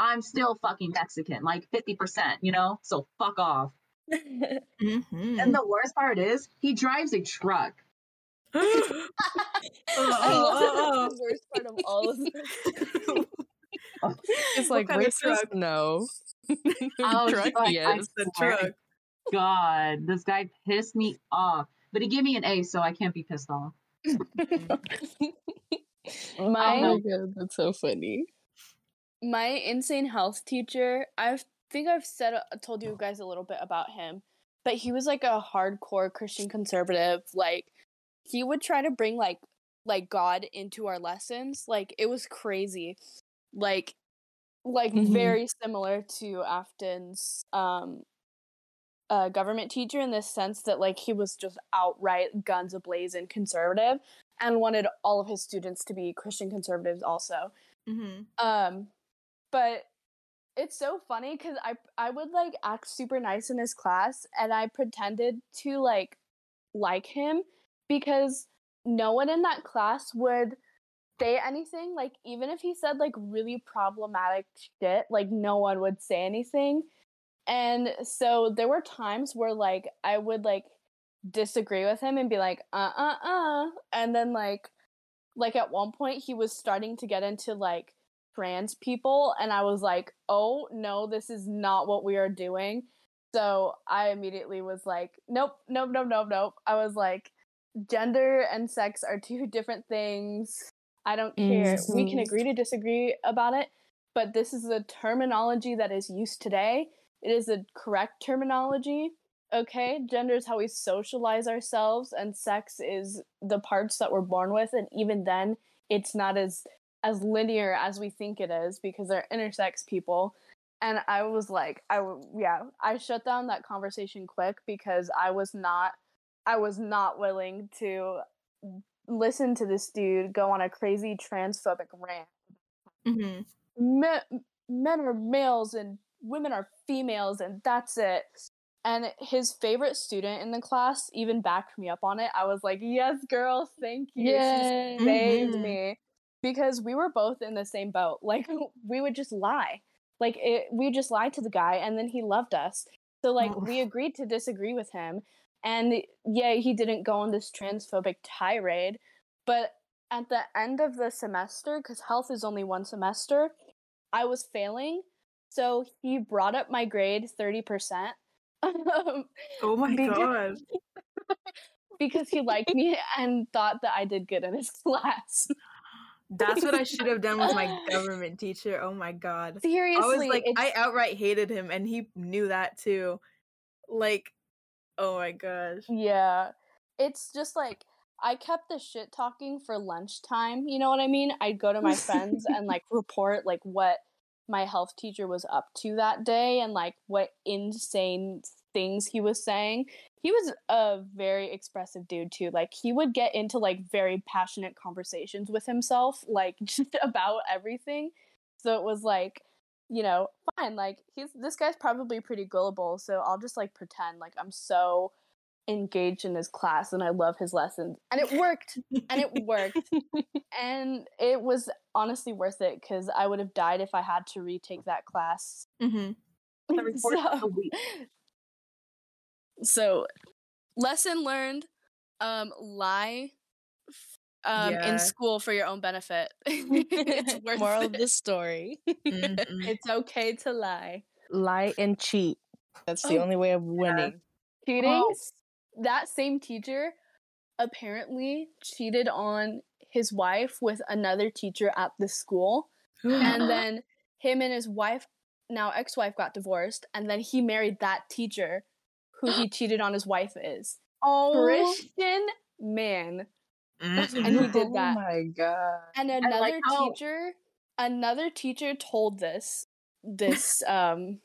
I'm still fucking Mexican, like 50%, you know? So fuck off. hmm And the worst part is he drives a truck. oh, I love oh, the worst part of all of this. It's What like kind of racist. truck? No. I was Truck, like, I yes. the truck. God, this guy pissed me off. But he gave me an A, so I can't be pissed off. Oh My my god, that's so funny. My insane health teacher i think i've said uh, told you guys a little bit about him but he was like a hardcore christian conservative like he would try to bring like like god into our lessons like it was crazy like like Mhm. very similar to afton's um uh, government teacher in this sense that like he was just outright guns ablazing conservative and wanted all of his students to be christian conservatives also hmm um, but it's so funny because I I would like act super nice in his class, and I pretended to like like him because no one in that class would say anything. Like even if he said like really problematic shit, like no one would say anything. And so there were times where like I would like disagree with him and be like uh uh uh, and then like like at one point he was starting to get into like trans people and I was like, "Oh, no, this is not what we are doing." So, I immediately was like, "Nope, nope, nope, nope, nope." I was like, "Gender and sex are two different things. I don't care. We can Mhm. agree to disagree about it, but this is the terminology that is used today. It is the correct terminology. Okay, gender is how we socialize ourselves, and sex is the parts that we're born with, and even then, it's not as as linear as we think it is because they're intersex people. And I was like, I yeah, I shut down that conversation quick because I was not, I was not willing to listen to this dude go on a crazy transphobic rant hmm me- men are males and women are females and that's it. And his favorite student in the class even backed me up on it. I was like, "Yes, girl, thank you." Yay. She saved Mhm. me because we were both in the same boat. Like we would just lie. Like it, we just lied to the guy and then he loved us. So like Oh. we agreed to disagree with him. And yeah, he didn't go on this transphobic tirade, but at the end of the semester cuz health is only one semester, I was failing. So he brought up my grade 30%. um, Oh my Because- god. because he liked me and thought that I did good in his class. That's what I should have done with my government teacher. Oh my god. Seriously, I was like, I outright hated him, and he knew that too. Like, oh my gosh. Yeah. It's just like I kept the shit talking for lunchtime, you know what I mean? I'd go to my friends and like report like what my health teacher was up to that day and like what insane things he was saying. He was a very expressive dude too. Like he would get into like very passionate conversations with himself like just about everything. So it was like you know, fine. Like he's this guy's probably pretty gullible, so I'll just like pretend like I'm so engaged in his class and I love his lessons. And it worked. and it worked. and it was honestly worth it because I would have died if I had to retake that class. hmm The report of the so, week. So, lesson learned: um, lie um, Yeah. in school for your own benefit. it's worth Moral it. of the story: Mm-hmm. It's okay to lie. lie and cheat. That's the Oh, only way of winning. cheating Oh. s- that same teacher apparently cheated on his wife with another teacher at the school and then him and his wife now ex-wife got divorced and then he married that teacher who he cheated on his wife is Oh, christian man Mhm. and he did that. Oh my god. and another like how- teacher another teacher told this this um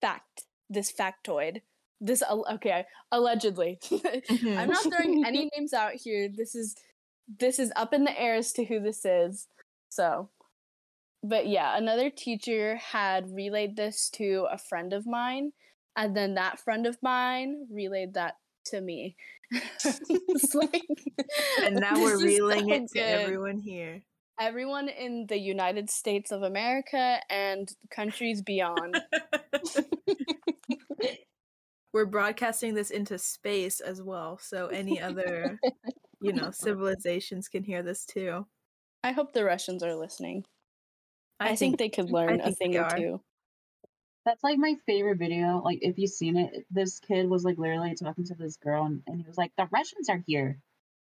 fact this factoid this okay allegedly Mhm. i'm not throwing any names out here this is this is up in the air as to who this is so but yeah another teacher had relayed this to a friend of mine and then that friend of mine relayed that to me like- and now we're reeling so it to good everyone here. everyone in the United States of America and countries beyond. we're broadcasting this into space as well, so any other, you know, civilizations can hear this too. I hope the Russians are listening. I, think, they could learn a thing or two. That's like my favorite video. Like, if you've seen it, this kid was like literally talking to this girl, and, and he was like, "The Russians are here."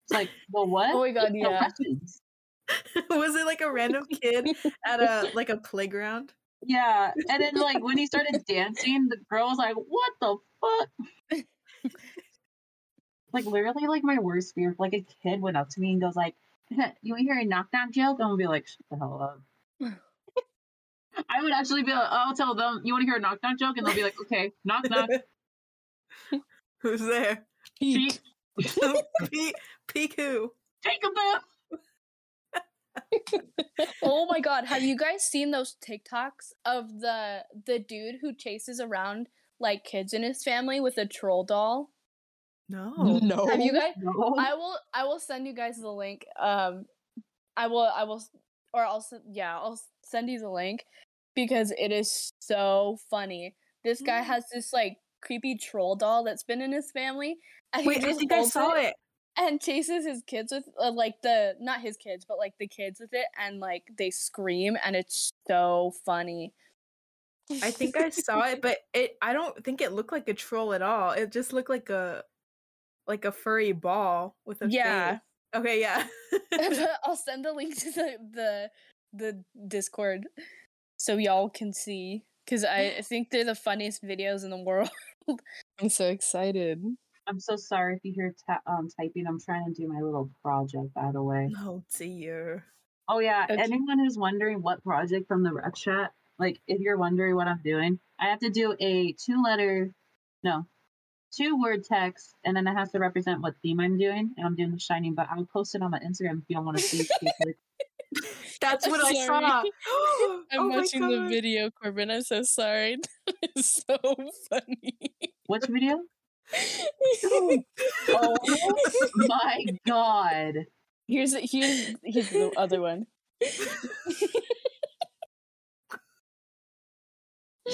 It's like, well what? Oh my god, the yeah. Russians. was it like a random kid at a like a playground? Yeah, and then like when he started dancing, the girl was like, "What the fuck?" like literally, like my worst fear. Like a kid went up to me and goes like, "You want to hear a knock knock joke?" I'm gonna be like, "Shut the hell up." I would actually be like, I'll tell them, "You want to hear a knock knock joke?" And they'll be like, "Okay, knock knock." Who's there? Peek, Peek, peek who? peekaboo. Oh my god, have you guys seen those TikToks of the the dude who chases around like kids in his family with a troll doll? No. No. Have you guys No. I will I will send you guys the link. Um I will I will or I'll yeah, I'll s- send you the link because it is so funny. This guy Mm. has this like creepy troll doll that's been in his family and Wait, I think I saw it. and chases his kids with uh, like the not his kids but like the kids with it and like they scream and it's so funny. I think I saw it, but it I don't think it looked like a troll at all. It just looked like a like a furry ball with a Yeah. face. Okay, yeah. I'll send the link to the the the Discord so y'all can see because I, I think they're the funniest videos in the world. I'm so excited. I'm so sorry if you hear ta- um typing. I'm trying to do my little project, by the way. oh dear. Oh yeah, Okay. anyone who's wondering what project from the rec chat, like if you're wondering what I'm doing, I have to do a two letter, no, two word text, and then it has to represent what theme I'm doing, and I'm doing the shining. But I'll post it on my Instagram if you don't want to see. it. That's what I saw. I'm Oh watching the video, Corbin. I'm so sorry. it's so funny. Which video? Oh my god. Here's here's here's the other one.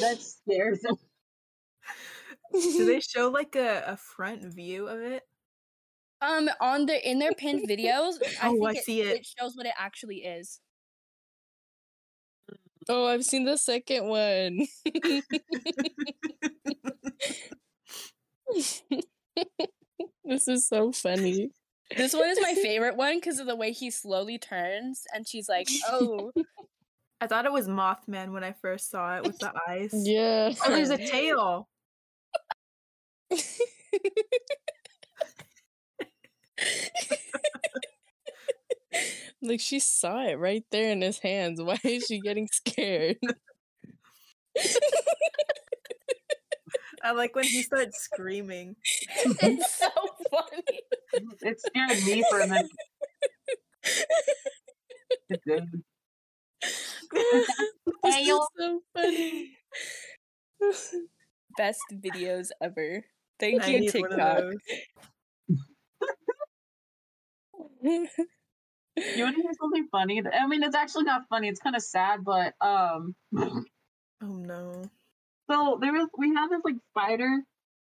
That scares me. Do they show like a, a front view of it? Um, on the in their pinned videos, I Oh, think I it, see it. It shows what it actually is. Oh, I've seen the second one. this is so funny. This one is my favorite one because of the way he slowly turns, and she's like, "Oh, I thought it was Mothman when I first saw it with the eyes. Yeah. Oh, there's a tail. like she saw it right there in his hands. Why is she getting scared? I like when he starts screaming. it's so funny." It scared me for a minute. It's good. This is so funny. Best videos ever. Thank I you, need one of TikTok. You want to hear something funny? I mean, it's actually not funny. It's kind of sad, but um, Oh no. so there was we have this like spider,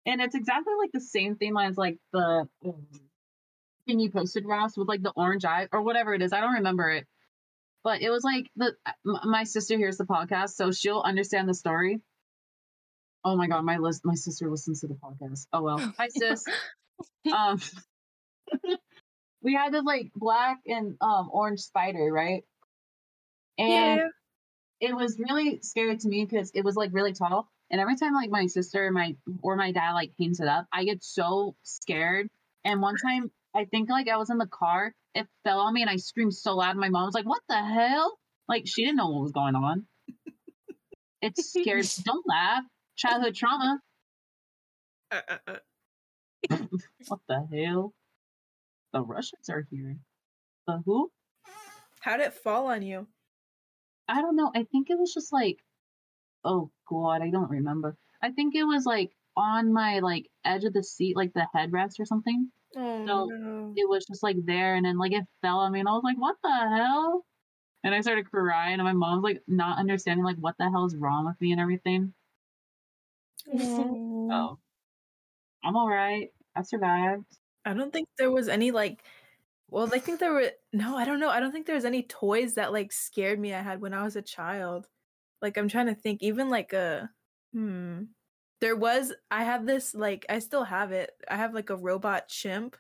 and it's exactly like the same theme as like the um, thing you posted, Ross, with like the orange eye or whatever it is. I don't remember it, but it was like the m- my sister hears the podcast, so she'll understand the story. Oh my god, my list, my sister listens to the podcast. Oh well, hi sis. um, we had this like black and um orange spider, right? And Yeah. it was really scary to me because it was like really tall. And every time like my sister or my or my dad like paints it up, I get so scared. And one time I think like I was in the car, it fell on me and I screamed so loud. My mom was like, What the hell? Like she didn't know what was going on. It's scared. Don't laugh. Childhood trauma. Uh, uh, uh. What the hell? The Russians are here. The who? How'd it fall on you? I don't know. I think it was just like, oh god, I don't remember. I think it was like on my like edge of the seat, like the headrest or something. Oh No. no. It was just like there, and then like it fell on me, and I was like, what the hell? And I started crying, and my mom's like not understanding like what the hell is wrong with me and everything. Oh, I'm all right. I survived. I don't think there was any like well, I think there were no, I don't know. I don't think there was any toys that like scared me I had when I was a child. Like I'm trying to think even like a hmm there was I have this like I still have it. I have like a robot chimp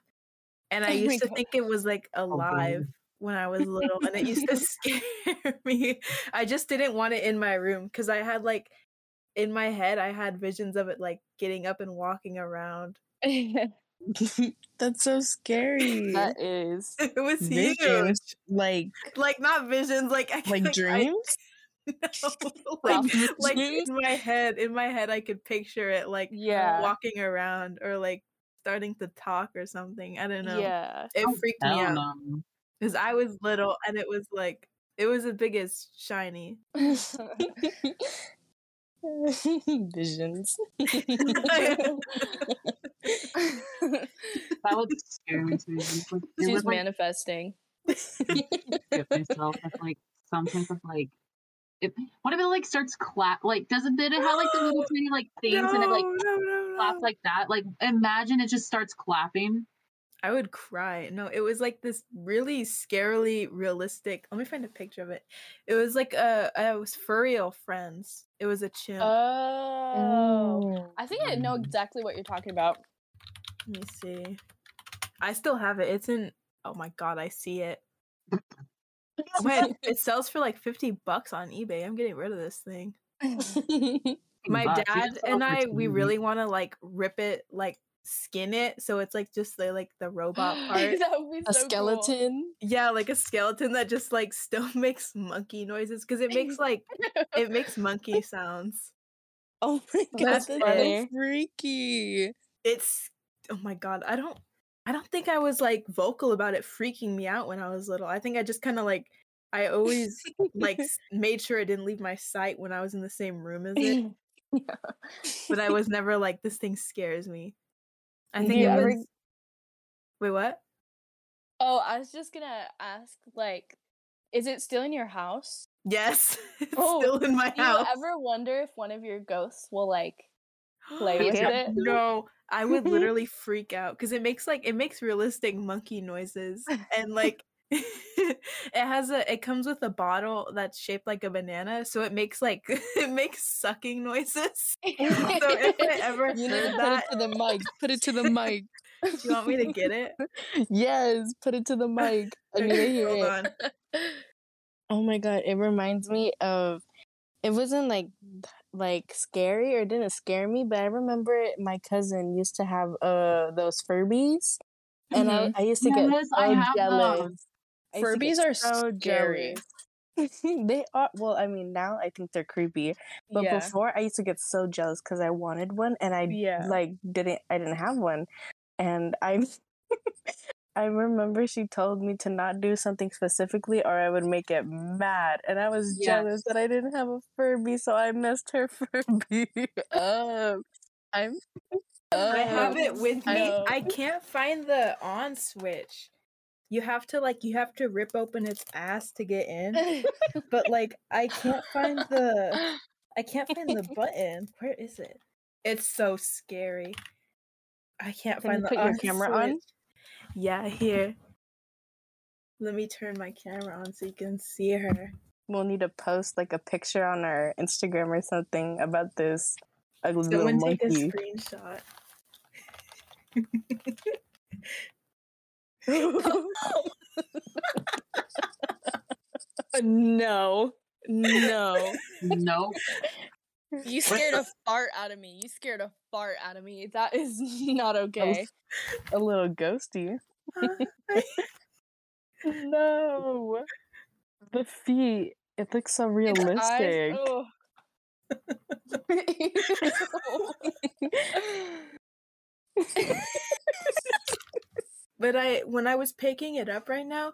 and I Oh used to God. think it was like alive boy. when I was little and it used to scare me. I just didn't want it in my room cuz I had like in my head I had visions of it like getting up and walking around. That's so scary. that is. It was huge. Visions, like like not visions like I, like I- dreams. no, like, like in my head in my head i could picture it like Yeah. walking around or like starting to talk or something i don't know Yeah. it Oh, freaked me out because i was little and it was like it was the biggest shiny Visions. That would scare me too. It She's would, manifesting. get myself with like some type of like it, what if it like starts clap like doesn't it have like the little tiny like things and it like no, no, claps no. like that like imagine it just starts clapping i would cry no it was like this really scarily realistic let me find a picture of it it was like a it was FurReal Friends it was a chimp Oh. I think I know Mm. exactly what you're talking about. Let me see. I still have it. It's in. Oh my god, I see it. My, it sells for like fifty bucks on eBay. I'm getting rid of this thing. My dad and I, we really want to like rip it, like skin it, so it's like just the like the robot part. that would be A so cool. skeleton. yeah, like a skeleton that just like still makes monkey noises because it makes like it makes monkey sounds. Oh my god, That's that's, so freaky. It's oh my god, I don't I don't think I was like vocal about it freaking me out when I was little. I think I just kind of like I always like made sure it didn't leave my sight when I was in the same room as it. but I was never like this thing scares me. I Do think it ever- was. Wait, what? Oh, I was just gonna ask, like, is it still in your house? Yes, it's Oh, still in my house. Do you ever wonder if one of your ghosts will like play with it? No, I would literally freak out because it makes like it makes realistic monkey noises and like it has a it comes with a bottle that's shaped like a banana, so it makes like it makes sucking noises. so if I ever You heard put that, it to the mic. Put it to the mic. do you want me to get it? yes, put it to the mic. I need to hear Hold it. on. Oh my god, it reminds me of it wasn't like like scary or didn't scare me, but I remember my cousin used to have uh those Furbies. And I, I used to get so I jealous. Furbies are so scary. they are well, I mean now I think they're creepy. But yeah. before I used to get so jealous because I wanted one and I Yeah. like didn't I didn't have one. And I I remember she told me to not do something specifically or I would make it mad. And I was jealous that I didn't have a Furby, so I messed her Furby up. I'm I have it with me. know. I can't find the on switch. You have to like you have to rip open its ass to get in. but like I can't find the I can't find the button. Where is it? It's so scary. I can't Can find you the put your camera on? Switch. Yeah, here. Let me turn my camera on so you can see her. We'll need to post like a picture on our Instagram or something about this ugly little Someone take a screenshot. no. No. No. You scared a fart out of me. You scared a fart out of me. That is not okay. a little ghosty. no. The feet. It looks so Its eyes- realistic. But I when I was picking it up right now,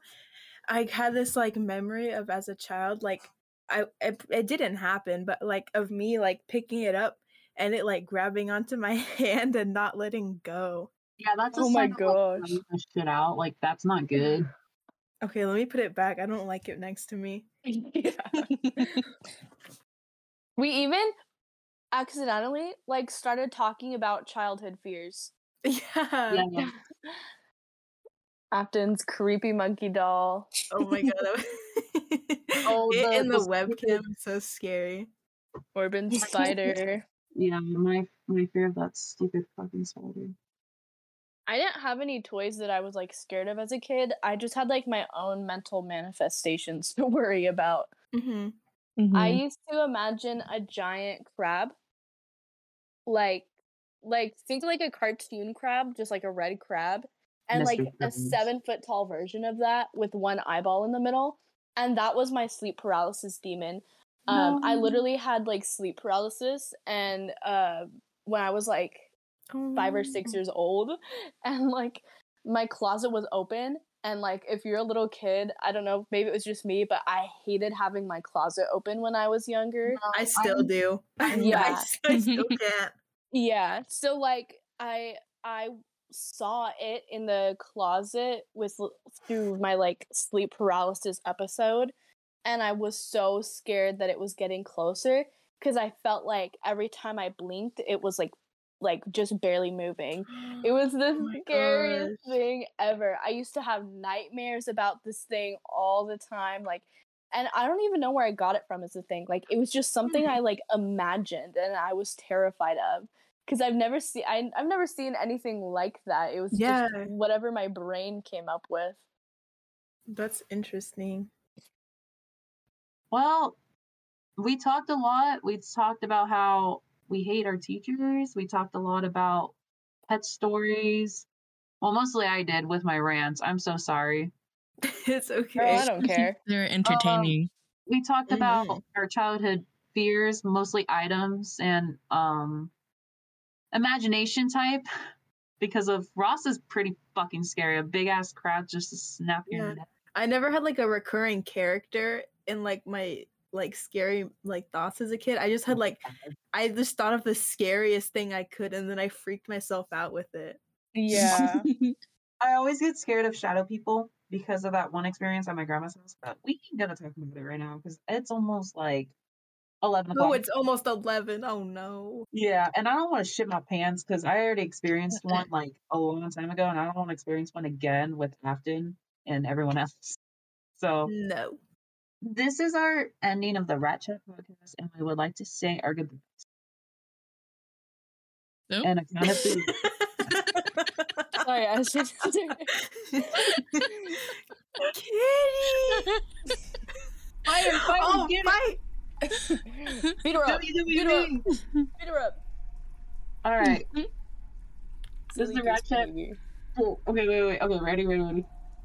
I had this like memory of as a child, like I it, it didn't happen, but like of me like picking it up and it like grabbing onto my hand and not letting go. Yeah, that's a Oh my sign of, like, gosh. throwing the shit out. Like that's not good. Okay, let me put it back. I don't like it next to me. Yeah. we even accidentally like started talking about childhood fears. Yeah. Yeah. Afton's creepy monkey doll. Oh my god. That was- Oh, it the- in the the webcam is so scary. Corbin spider. Yeah, my my fear of that stupid fucking spider. I didn't have any toys that I was like scared of as a kid. I just had like my own mental manifestations to worry about. hmm I Mhm. used to imagine a giant crab. Like like think like a cartoon crab, just like a red crab. And like Mr. a seven foot tall version of that with one eyeball in the middle. And that was my sleep paralysis demon. Um I literally had like sleep paralysis and uh when I was like five or six years old and like my closet was open and like if you're a little kid i don't know maybe it was just me but i hated having my closet open when i was younger I still do. I, Yeah. I still can't. yeah so like i i saw it in the closet with through my like sleep paralysis episode and i was so scared that it was getting closer because i felt like every time i blinked it was like like just barely moving it was the Oh scariest gosh. thing ever. I used to have nightmares about this thing all the time. Like, and I don't even know where I got it from as a thing. Like, it was just something Hmm. I like imagined and I was terrified of because I've never seen I, I've never seen anything like that. It was Yeah. just whatever my brain came up with. That's interesting. Well, we talked a lot. We talked about how we hate our teachers. We talked a lot about pet stories. Well, mostly I did with my rants. I'm so sorry. it's okay. Girl, I don't care. They're entertaining. We talked about Mhm. our childhood fears, mostly items and um imagination type. Because of Ross is pretty fucking scary. A big ass crab just to snap your Yeah. neck. I never had like a recurring character in like my like scary like thoughts as a kid. I just had like I just thought of the scariest thing I could and then I freaked myself out with it. Yeah. I always get scared of shadow people because of that one experience at my grandma's house. But we ain't gonna talk about it right now because it's almost like eleven oh, o'clock. Oh, it's almost eleven. Oh no. Yeah, and I don't want to shit my pants because I already experienced one like a long time ago, and I don't want to experience one again with Afton and everyone else. So No. this is our ending of the Rat Chat podcast, and we would like to say our goodbyes. Nope. And a count of three. Sorry, I was just Kitty. Fire, fire, oh, get it. Fight. beat her up. WWE. Beat her up. All right. This is the Rat goose Chat. baby. Oh, okay, wait, wait. Okay, ready, ready, ready.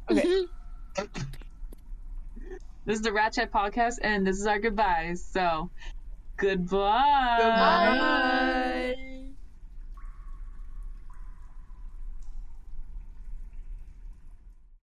Okay. This is the Rat Chat podcast, and this is our goodbyes. So, goodbye. Goodbye.